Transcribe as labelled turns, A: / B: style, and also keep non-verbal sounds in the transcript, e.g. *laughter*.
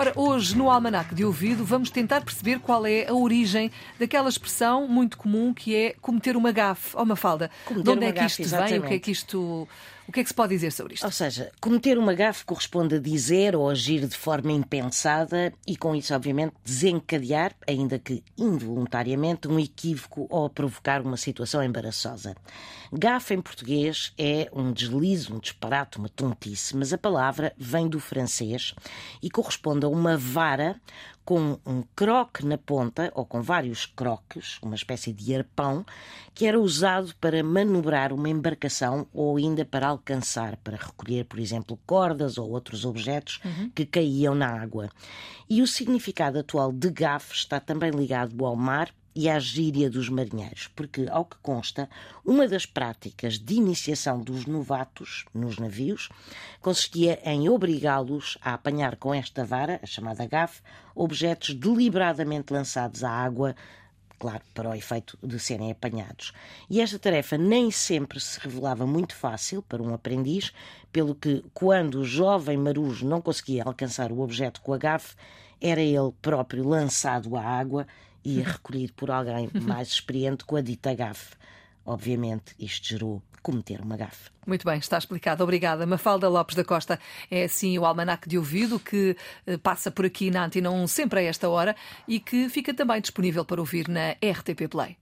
A: Ora, hoje no Almanac de Ouvido vamos tentar perceber qual é a origem daquela expressão muito comum que é cometer uma gafe. Ó, oh, Mafalda,
B: Cometer
A: de onde
B: uma
A: é que
B: gafe,
A: isto vem? O que é que isto... O que é que se pode dizer sobre isto?
B: Ou seja, cometer uma gafe corresponde a dizer ou agir de forma impensada e, com isso, obviamente, desencadear, ainda que involuntariamente, um equívoco ou provocar uma situação embaraçosa. Gafe em português é um deslize, um disparate, uma tontice, mas a palavra vem do francês e corresponde a uma vara com um croque na ponta, ou com vários croques, uma espécie de arpão, que era usado para manobrar uma embarcação ou ainda para alcançar, para recolher, por exemplo, cordas ou outros objetos que caíam na água. E o significado atual de gafe está também ligado ao mar e à gíria dos marinheiros, porque, ao que consta, uma das práticas de iniciação dos novatos nos navios consistia em obrigá-los a apanhar com esta vara, a chamada gafe, objetos deliberadamente lançados à água claro, para o efeito de serem apanhados. E esta tarefa nem sempre se revelava muito fácil para um aprendiz, pelo que, quando o jovem marujo não conseguia alcançar o objeto com a gafe, era ele próprio lançado à água e recolhido por alguém *laughs* mais experiente com a dita gafe. Obviamente, isto gerou cometer uma gafe.
A: Muito bem, está explicado. Obrigada. Mafalda Lopes da Costa é assim o almanac de ouvido que eh, passa por aqui na Antena 1 sempre a esta hora e que fica também disponível para ouvir na RTP Play.